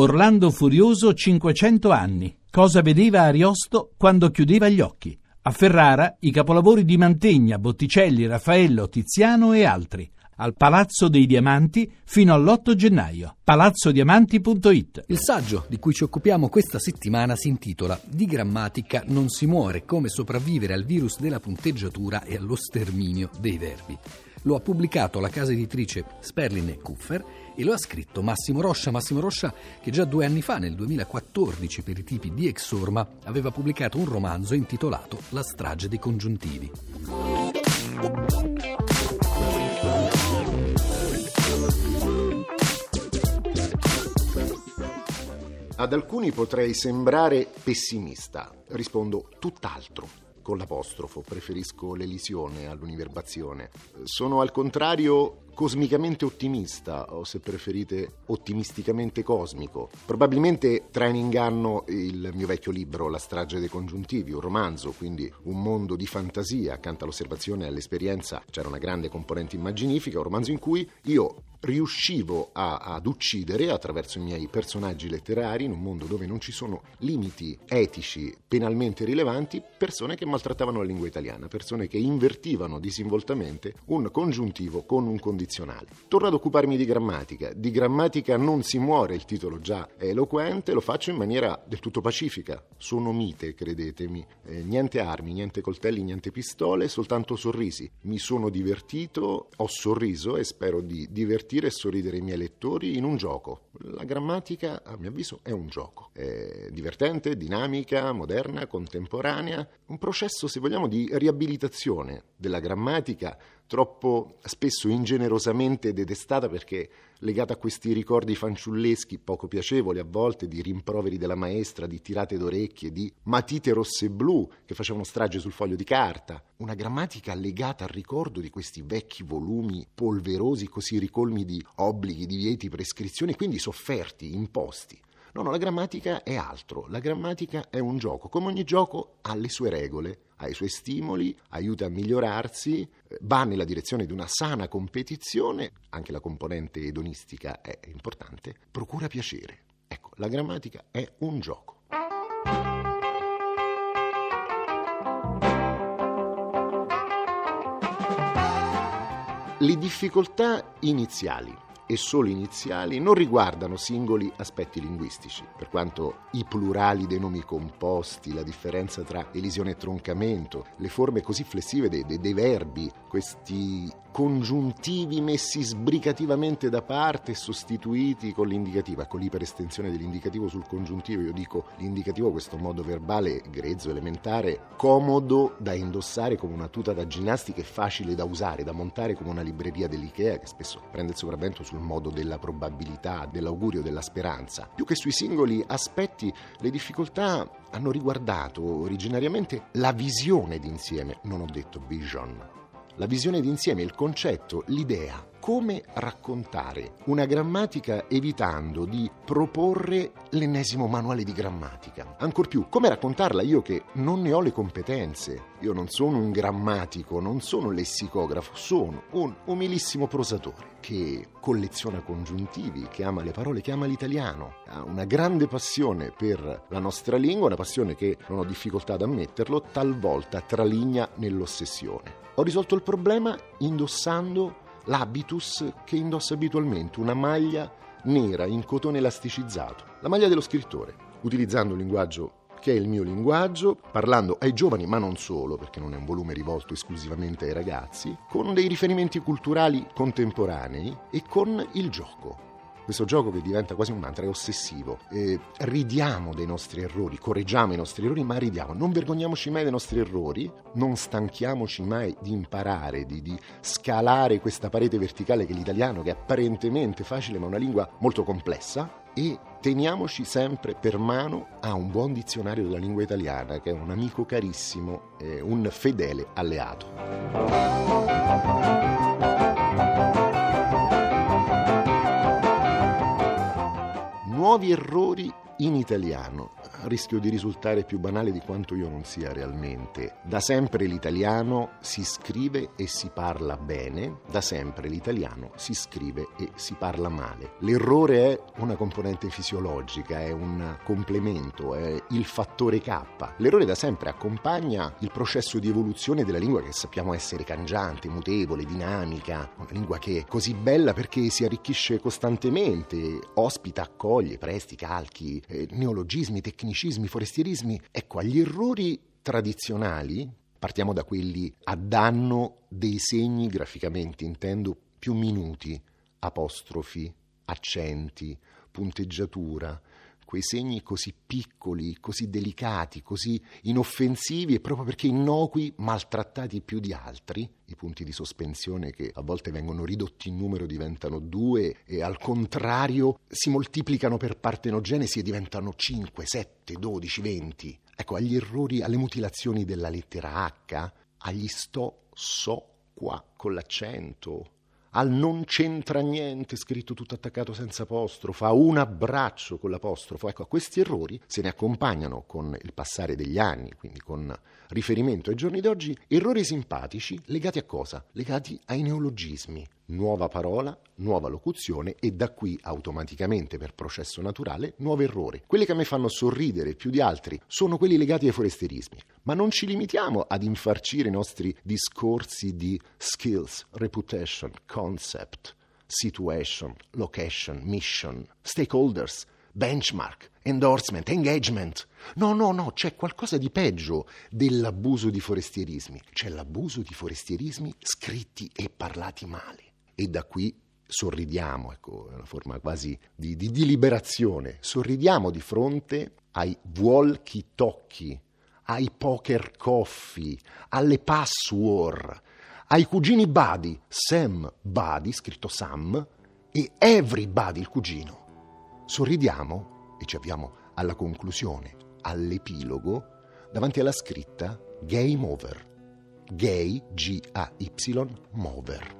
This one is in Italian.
Orlando Furioso 500 anni. Cosa vedeva Ariosto quando chiudeva gli occhi? A Ferrara i capolavori di Mantegna, Botticelli, Raffaello, Tiziano e altri. Al Palazzo dei Diamanti fino all'8 gennaio. palazzodiamanti.it Il saggio di cui ci occupiamo questa settimana si intitola Di grammatica non si muore, come sopravvivere al virus della punteggiatura e allo sterminio dei verbi. Lo ha pubblicato la casa editrice Sperlin e Kuffer e lo ha scritto Massimo Roscia. Massimo Roscia che già due anni fa, nel 2014, per i tipi di Exorma, aveva pubblicato un romanzo intitolato La strage dei congiuntivi. Ad alcuni potrei sembrare pessimista. Rispondo tutt'altro con l'apostrofo, preferisco l'elisione all'univerbazione. Sono al contrario cosmicamente ottimista, o se preferite ottimisticamente cosmico. Probabilmente trae in inganno il mio vecchio libro La strage dei congiuntivi, un romanzo, quindi un mondo di fantasia, accanto all'osservazione e all'esperienza c'era una grande componente immaginifica, un romanzo in cui io riuscivo a, ad uccidere attraverso i miei personaggi letterari in un mondo dove non ci sono limiti etici penalmente rilevanti, persone che maltrattavano la lingua italiana, persone che invertivano disinvoltamente un congiuntivo con un condizionale. Torno ad occuparmi di grammatica. Di grammatica non si muore, il titolo già è eloquente, lo faccio in maniera del tutto pacifica. Sono mite, credetemi. Eh, niente armi, niente coltelli, niente pistole, soltanto sorrisi. Mi sono divertito, ho sorriso e spero di divertirmi divertire e sorridere i miei lettori in un gioco. La grammatica, a mio avviso, è un gioco. È divertente, dinamica, moderna, contemporanea, un processo, se vogliamo, di riabilitazione della grammatica troppo spesso ingenerosamente detestata perché legata a questi ricordi fanciulleschi poco piacevoli a volte di rimproveri della maestra, di tirate d'orecchie, di matite rosse e blu che facevano strage sul foglio di carta. Una grammatica legata al ricordo di questi vecchi volumi polverosi così ricolmi di obblighi, divieti, prescrizioni, quindi sofferti, imposti. No, no, la grammatica è altro, la grammatica è un gioco, come ogni gioco ha le sue regole, ha i suoi stimoli, aiuta a migliorarsi, va nella direzione di una sana competizione, anche la componente edonistica è importante, procura piacere. Ecco, la grammatica è un gioco. Le difficoltà iniziali e solo iniziali non riguardano singoli aspetti linguistici, per quanto i plurali dei nomi composti, la differenza tra elisione e troncamento, le forme così flessive dei, dei, dei verbi, questi congiuntivi messi sbrigativamente da parte e sostituiti con l'indicativo. Ecco l'iperestensione dell'indicativo sul congiuntivo, io dico l'indicativo, questo modo verbale grezzo, elementare, comodo da indossare come una tuta da ginnastica e facile da usare, da montare come una libreria dell'IKEA che spesso prende il sopravvento sul modo della probabilità, dell'augurio, della speranza. Più che sui singoli aspetti, le difficoltà hanno riguardato originariamente la visione d'insieme, non ho detto vision, la visione d'insieme, il concetto, l'idea, come raccontare una grammatica evitando di proporre l'ennesimo manuale di grammatica. Ancor più, come raccontarla io che non ne ho le competenze. Io non sono un grammatico, non sono un lessicografo, sono un umilissimo prosatore che colleziona congiuntivi, che ama le parole, che ama l'italiano, ha una grande passione per la nostra lingua, una passione che non ho difficoltà ad ammetterlo, talvolta traligna nell'ossessione. Ho risolto il problema indossando l'habitus che indossa abitualmente, una maglia nera in cotone elasticizzato, la maglia dello scrittore, utilizzando un linguaggio che è il mio linguaggio, parlando ai giovani, ma non solo, perché non è un volume rivolto esclusivamente ai ragazzi, con dei riferimenti culturali contemporanei e con il gioco questo gioco che diventa quasi un mantra, è ossessivo. E ridiamo dei nostri errori, correggiamo i nostri errori, ma ridiamo. Non vergogniamoci mai dei nostri errori, non stanchiamoci mai di imparare, di, di scalare questa parete verticale che è l'italiano, che è apparentemente facile, ma è una lingua molto complessa. E teniamoci sempre per mano a un buon dizionario della lingua italiana, che è un amico carissimo, eh, un fedele alleato. Nuovi errori in italiano rischio di risultare più banale di quanto io non sia realmente. Da sempre l'italiano si scrive e si parla bene, da sempre l'italiano si scrive e si parla male. L'errore è una componente fisiologica, è un complemento, è il fattore K. L'errore da sempre accompagna il processo di evoluzione della lingua che sappiamo essere cangiante, mutevole, dinamica, una lingua che è così bella perché si arricchisce costantemente, ospita, accoglie, presti, calchi, eh, neologismi, tecnicismi tecnicismi, forestierismi. Ecco, agli errori tradizionali, partiamo da quelli a danno dei segni, graficamente intendo, più minuti, apostrofi, accenti, punteggiatura, quei segni così piccoli, così delicati, così inoffensivi e proprio perché innocui, maltrattati più di altri, i punti di sospensione che a volte vengono ridotti in numero diventano due e al contrario si moltiplicano per partenogenesi e diventano 5, 7, 12, 20. Ecco, agli errori, alle mutilazioni della lettera H, agli sto, so, qua, con l'accento, al non c'entra niente, scritto tutto attaccato senza apostrofo, a un abbraccio con l'apostrofo. Ecco, a questi errori se ne accompagnano con il passare degli anni, quindi con riferimento ai giorni d'oggi, errori simpatici legati a cosa? Legati ai neologismi. Nuova parola, nuova locuzione e da qui automaticamente per processo naturale nuovo errore. Quelli che a me fanno sorridere più di altri sono quelli legati ai forestierismi, ma non ci limitiamo ad infarcire i nostri discorsi di skills, reputation, concept, situation, location, mission, stakeholders, benchmark, endorsement, engagement. No, no, no, c'è qualcosa di peggio dell'abuso di forestierismi. C'è l'abuso di forestierismi scritti e parlati male. E da qui sorridiamo, ecco, è una forma quasi di, di, di liberazione. Sorridiamo di fronte ai walkie tocchi, ai poker coffee, alle password, ai cugini Buddy, Sam Buddy, scritto Sam, e Everybody, il cugino sorridiamo e ci avviamo alla conclusione, all'epilogo, davanti alla scritta Game Over. Gay, G-A-Y, Mover.